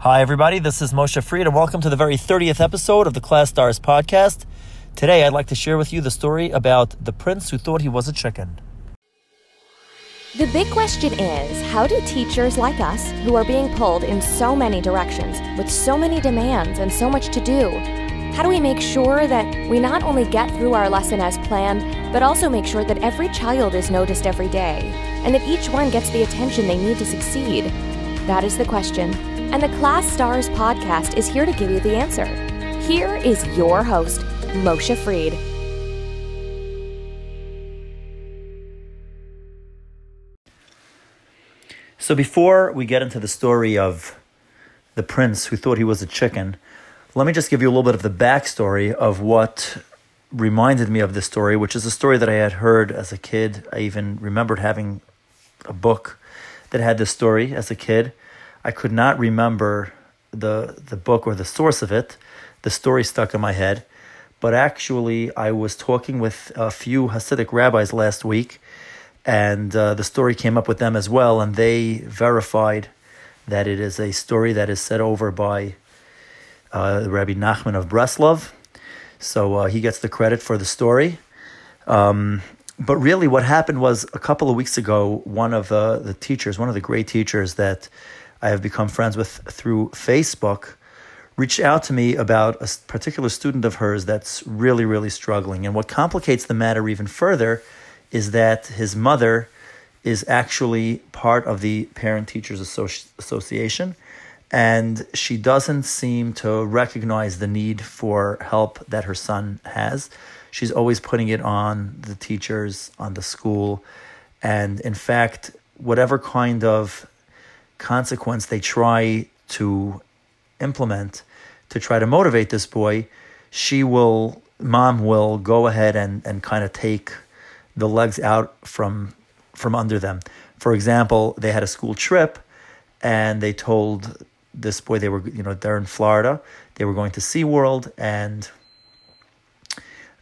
Hi, everybody. This is Moshe Fried, and welcome to the very 30th episode of the ClasStars podcast. Today, I'd like to share with you the story about the prince who thought he was a chicken. The big question is how do teachers like us, who are being pulled in so many directions, with so many demands and so much to do, how do we make sure that we not only get through our lesson as planned, but also make sure that every child is noticed every day, and that each one gets the attention they need to succeed? That is the question and the ClasStars podcast is here to give you the answer. Here is your host, Moshe Fried. So, before we get into the story of the prince who thought he was a chicken, let me just give you a little bit of the backstory of what reminded me of this story, which is a story that I had heard as a kid. I even remembered having a book that had this story as a kid. I could not remember the the book or the source of it. The story stuck in my head, but actually, I was talking with a few Hasidic rabbis last week, and uh, the story came up with them as well, and they verified that it is a story that is set over by uh, Rabbi Nachman of Breslov. So uh, he gets the credit for the story. Um, but really, what happened was a couple of weeks ago, one of the teachers, one of the great teachers that I have become friends with through Facebook, reached out to me about a particular student of hers that's really, really struggling. And what complicates the matter even further is that his mother is actually part of the Parent Teachers Associ- Association. And she doesn't seem to recognize the need for help that her son has. She's always putting it on the teachers, on the school. And in fact, whatever kind of consequence they try to implement to try to motivate this boy, she will, mom will go ahead and, and kind of take the legs out from from under them. For example, they had a school trip and they told this boy they were you know they're in Florida they were going to SeaWorld and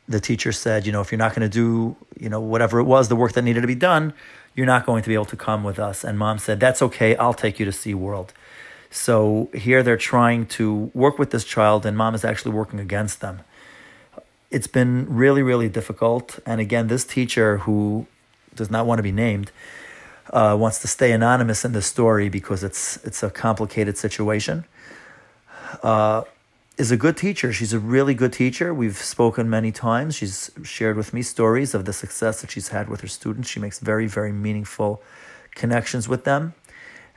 the teacher said you know if you're not going to do you know whatever it was the work that needed to be done you're not going to be able to come with us. And mom said, That's okay, I'll take you to SeaWorld. So here they're trying to work with this child, and mom is actually working against them. It's been really, really difficult. And again, this teacher who does not want to be named uh, wants to stay anonymous in the story because it's it's a complicated situation. Uh, is a good teacher. She's a really good teacher. We've spoken many times. She's shared with me stories of the success that she's had with her students. She makes very, very meaningful connections with them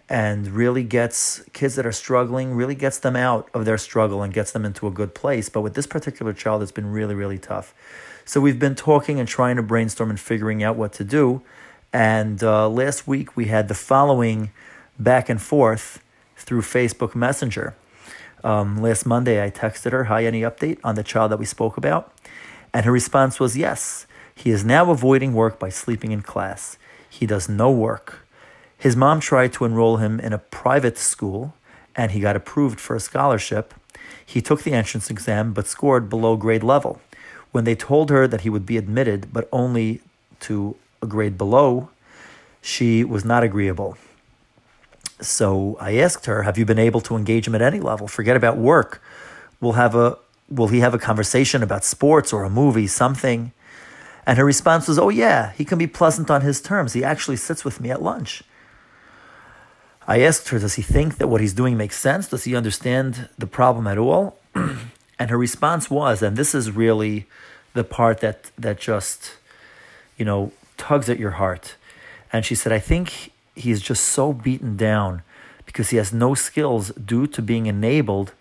and really gets kids that are struggling, really gets them out of their struggle and gets them into a good place. But with this particular child, it's been really, really tough. So we've been talking and trying to brainstorm and figuring out what to do. And uh, last week we had the following back and forth through Facebook Messenger. Um, last Monday, I texted her, Hi, any update on the child that we spoke about? And her response was yes. He is now avoiding work by sleeping in class. He does no work. His mom tried to enroll him in a private school and he got approved for a scholarship. He took the entrance exam but scored below grade level. When they told her that he would be admitted but only to a grade below, she was not agreeable. So I asked her, "Have you been able to engage him at any level? Forget about work. We'll have a will he have a conversation about sports or a movie, something?" And her response was, "Oh yeah, he can be pleasant on his terms. He actually sits with me at lunch." I asked her, "Does he think that what he's doing makes sense? Does he understand the problem at all?" and her response was, and this is really the part that that just you know tugs at your heart. And she said, "I think he is just so beaten down because he has no skills due to being enabled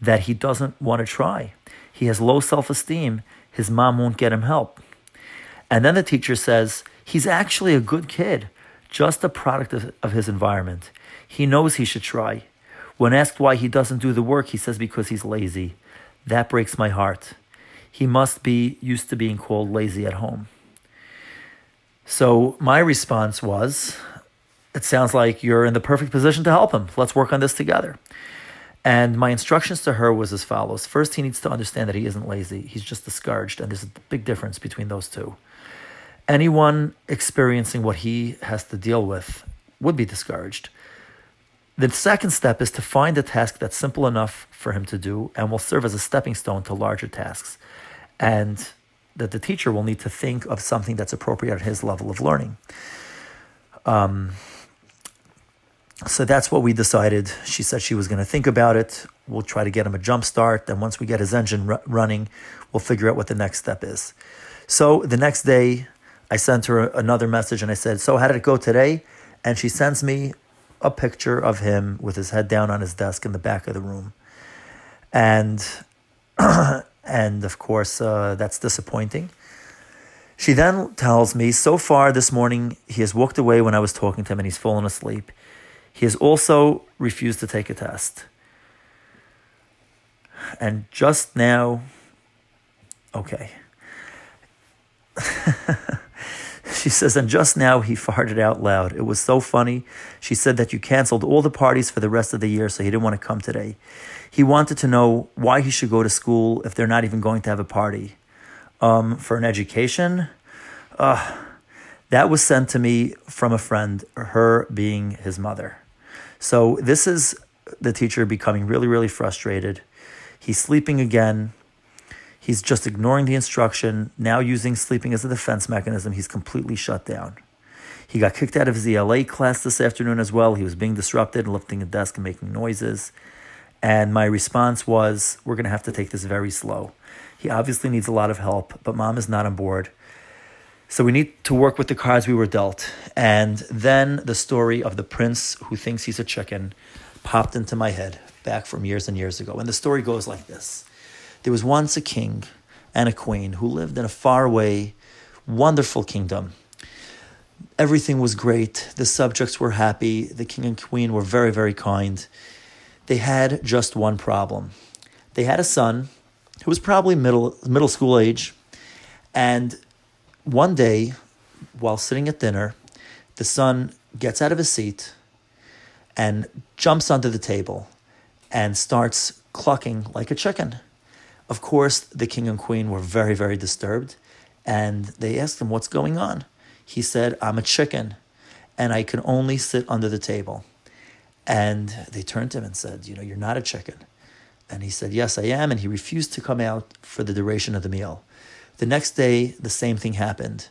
that he doesn't want to try. He has low self esteem. His mom won't get him help. And then the teacher says, he's actually a good kid, just a product of, of his environment. He knows he should try. When asked why he doesn't do the work, he says because he's lazy. That breaks my heart. He must be used to being called lazy at home. So my response was, it sounds like you're in the perfect position to help him. Let's work on this together. And my instructions to her was as follows. First, he needs to understand that he isn't lazy. He's just discouraged. And there's a big difference between those two. Anyone experiencing what he has to deal with would be discouraged. The second step is to find a task that's simple enough for him to do and will serve as a stepping stone to larger tasks. And that the teacher will need to think of something that's appropriate at his level of learning. Um, so that's what we decided. She said she was going to think about it. We'll try to get him a jump start. Then once we get his engine running, we'll figure out what the next step is. So the next day, I sent her another message and I said, "So how did it go today?" And she sends me a picture of him with his head down on his desk in the back of the room, and and of course uh, that's disappointing. She then tells me, "So far this morning, he has walked away when I was talking to him, and he's fallen asleep." He has also refused to take a test. And just now, okay. she says, and just now he farted out loud. It was so funny. She said that you canceled all the parties for the rest of the year, so he didn't want to come today. He wanted to know why he should go to school if they're not even going to have a party. Um, for an education? Uh, that was sent to me from a friend, her being his mother. So this is the teacher becoming really, really frustrated. He's sleeping again. He's just ignoring the instruction, now using sleeping as a defense mechanism. He's completely shut down. He got kicked out of his ELA class this afternoon as well. He was being disrupted, and lifting a desk and making noises. And my response was, We're going to have to take this very slow. He obviously needs a lot of help, but mom is not on board. So we need to work with the cards we were dealt. And then the story of the prince who thinks he's a chicken popped into my head back from years and years ago. And the story goes like this There was once a king and a queen who lived in a faraway, wonderful kingdom. Everything was great. The subjects were happy. The king and queen were very, very kind. They had just one problem. They had a son who was probably middle middle school age, and one day, while sitting at dinner, the son gets out of his seat and jumps onto the table and starts clucking like a chicken. Of course, the king and queen were very, very disturbed and they asked him, What's going on? He said, I'm a chicken and I can only sit under the table. And they turned to him and said, You know, you're not a chicken. And he said, Yes, I am. And he refused to come out for the duration of the meal. The next day, the same thing happened.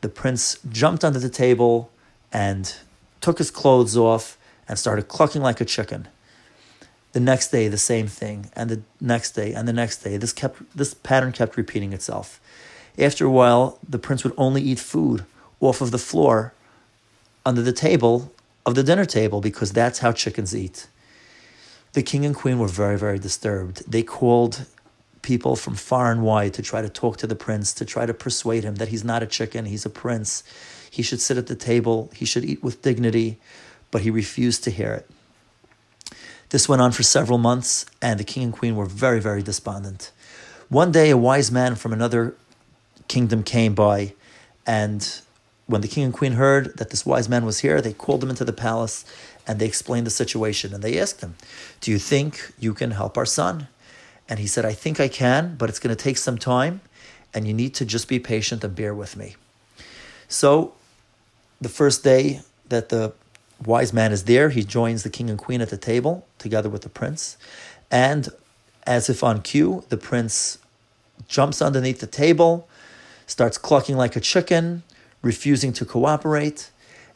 The prince jumped under the table and took his clothes off and started clucking like a chicken. The next day, the same thing, and the next day, and the next day. This kept this pattern kept repeating itself. After a while, the prince would only eat food off of the floor under the table of the dinner table because that's how chickens eat. The king and queen were very, very disturbed. They called people from far and wide to try to talk to the prince, to try to persuade him that he's not a chicken, he's a prince. He should sit at the table, he should eat with dignity, but he refused to hear it. This went on for several months, and the king and queen were very, very despondent. One day, a wise man from another kingdom came by, and when the king and queen heard that this wise man was here, they called him into the palace and they explained the situation. And they asked him, Do you think you can help our son? And he said, I think I can, but it's going to take some time, and you need to just be patient and bear with me. So, the first day that the wise man is there, he joins the king and queen at the table together with the prince. And as if on cue, the prince jumps underneath the table, starts clucking like a chicken, refusing to cooperate.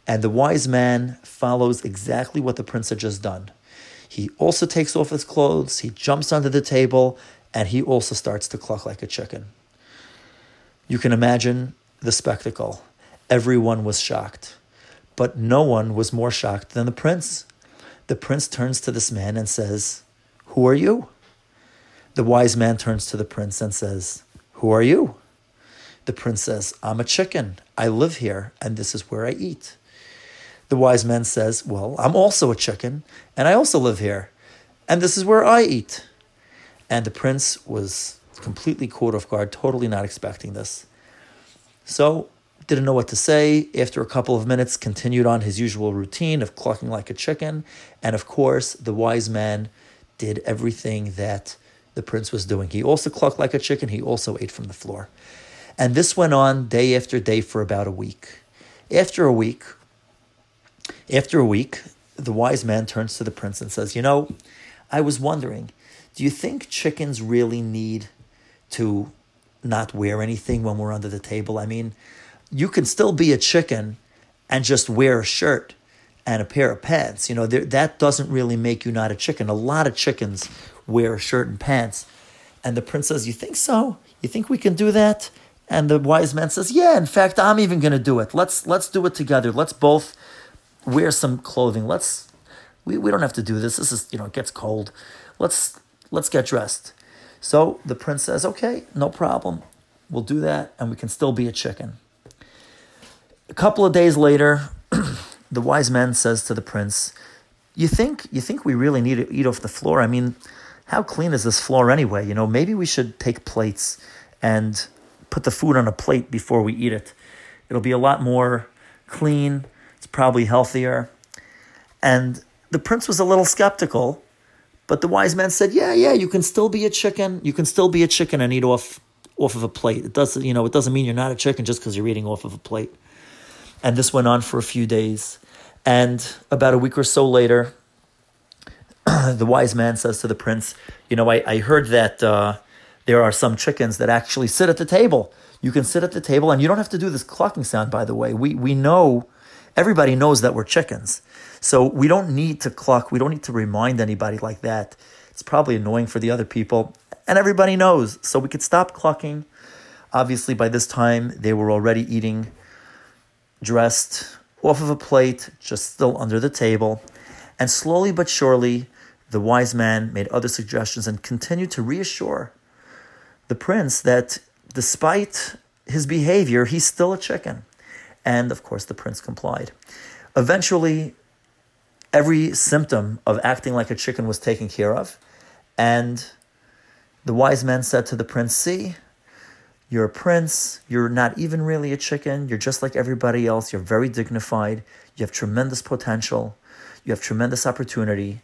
And the wise man follows exactly what the prince had just done. He also takes off his clothes, he jumps under the table, and he also starts to cluck like a chicken. You can imagine the spectacle. Everyone was shocked, but no one was more shocked than the prince. The prince turns to this man and says, Who are you? The wise man turns to the prince and says, Who are you? The prince says, I'm a chicken. I live here, and this is where I eat. The wise man says, Well, I'm also a chicken, and I also live here, and this is where I eat. And the prince was completely caught off guard, totally not expecting this. So, didn't know what to say. After a couple of minutes, continued on his usual routine of clucking like a chicken. And of course, the wise man did everything that the prince was doing. He also clucked like a chicken, he also ate from the floor. And this went on day after day for about a week. After a week, after a week, the wise man turns to the prince and says, You know, I was wondering, do you think chickens really need to not wear anything when we're under the table? I mean, you can still be a chicken and just wear a shirt and a pair of pants. You know, that doesn't really make you not a chicken. A lot of chickens wear a shirt and pants. And the prince says, You think so? You think we can do that? And the wise man says, Yeah, in fact, I'm even gonna do it. Let's let's do it together. Let's both wear some clothing. Let's we, we don't have to do this. This is, you know, it gets cold. Let's let's get dressed. So the prince says, Okay, no problem. We'll do that, and we can still be a chicken. A couple of days later, the wise man says to the prince, "You think you think we really need to eat off the floor? I mean, how clean is this floor anyway? You know, maybe we should take plates and put the food on a plate before we eat it. It'll be a lot more clean. Probably healthier." And the prince was a little skeptical, but the wise man said, "Yeah, yeah, you can still be a chicken. You can still be a chicken and eat off off of a plate. It doesn't, you know, it doesn't mean you're not a chicken just because you're eating off of a plate." And this went on for a few days. And about a week or so later, the wise man says to the prince, You know, I, I heard that uh, there are some chickens that actually sit at the table. You can sit at the table, and you don't have to do this clucking sound, by the way. We, we know, everybody knows that we're chickens. So we don't need to cluck. We don't need to remind anybody like that. It's probably annoying for the other people, and everybody knows. So we could stop clucking. Obviously, by this time, they were already eating dressed off of a plate, just still under the table. And slowly but surely, the wise man made other suggestions and continued to reassure the prince that despite his behavior, he's still a chicken. And of course, the prince complied. Eventually, every symptom of acting like a chicken was taken care of. And the wise man said to the prince, See, you're a prince. You're not even really a chicken. You're just like everybody else. You're very dignified. You have tremendous potential. You have tremendous opportunity.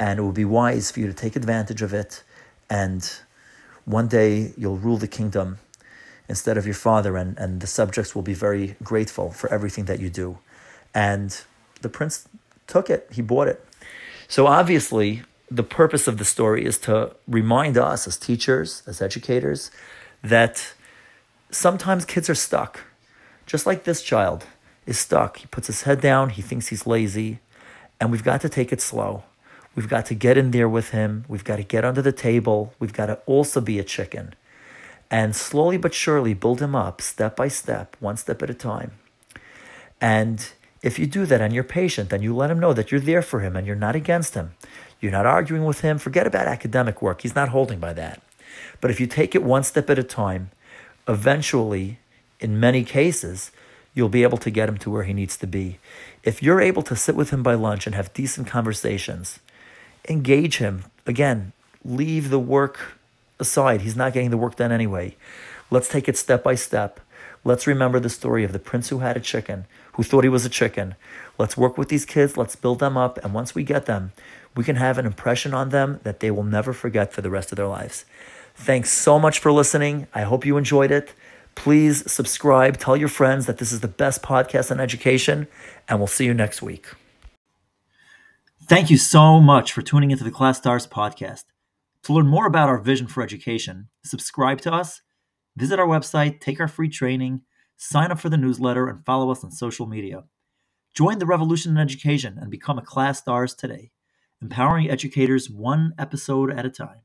And it would be wise for you to take advantage of it. And one day you'll rule the kingdom instead of your father, and, and the subjects will be very grateful for everything that you do. And the prince took it, he bought it. So obviously, the purpose of the story is to remind us as teachers, as educators, that sometimes kids are stuck, just like this child is stuck. He puts his head down, he thinks he's lazy, and we've got to take it slow. We've got to get in there with him. We've got to get under the table. We've got to also be a chicken. And slowly but surely build him up step by step, one step at a time. And if you do that and you're patient and you let him know that you're there for him and you're not against him, you're not arguing with him, forget about academic work. He's not holding by that. But if you take it one step at a time, eventually, in many cases, you'll be able to get him to where he needs to be. If you're able to sit with him by lunch and have decent conversations, engage him. Again, leave the work aside. He's not getting the work done anyway. Let's take it step by step. Let's remember the story of the prince who had a chicken, who thought he was a chicken. Let's work with these kids. Let's build them up. And once we get them, we can have an impression on them that they will never forget for the rest of their lives. Thanks so much for listening. I hope you enjoyed it. Please subscribe, tell your friends that this is the best podcast on education, and we'll see you next week. Thank you so much for tuning into the ClasStars podcast. To learn more about our vision for education, subscribe to us, visit our website, take our free training, sign up for the newsletter, and follow us on social media. Join the revolution in education and become a ClasStars today, empowering educators one episode at a time.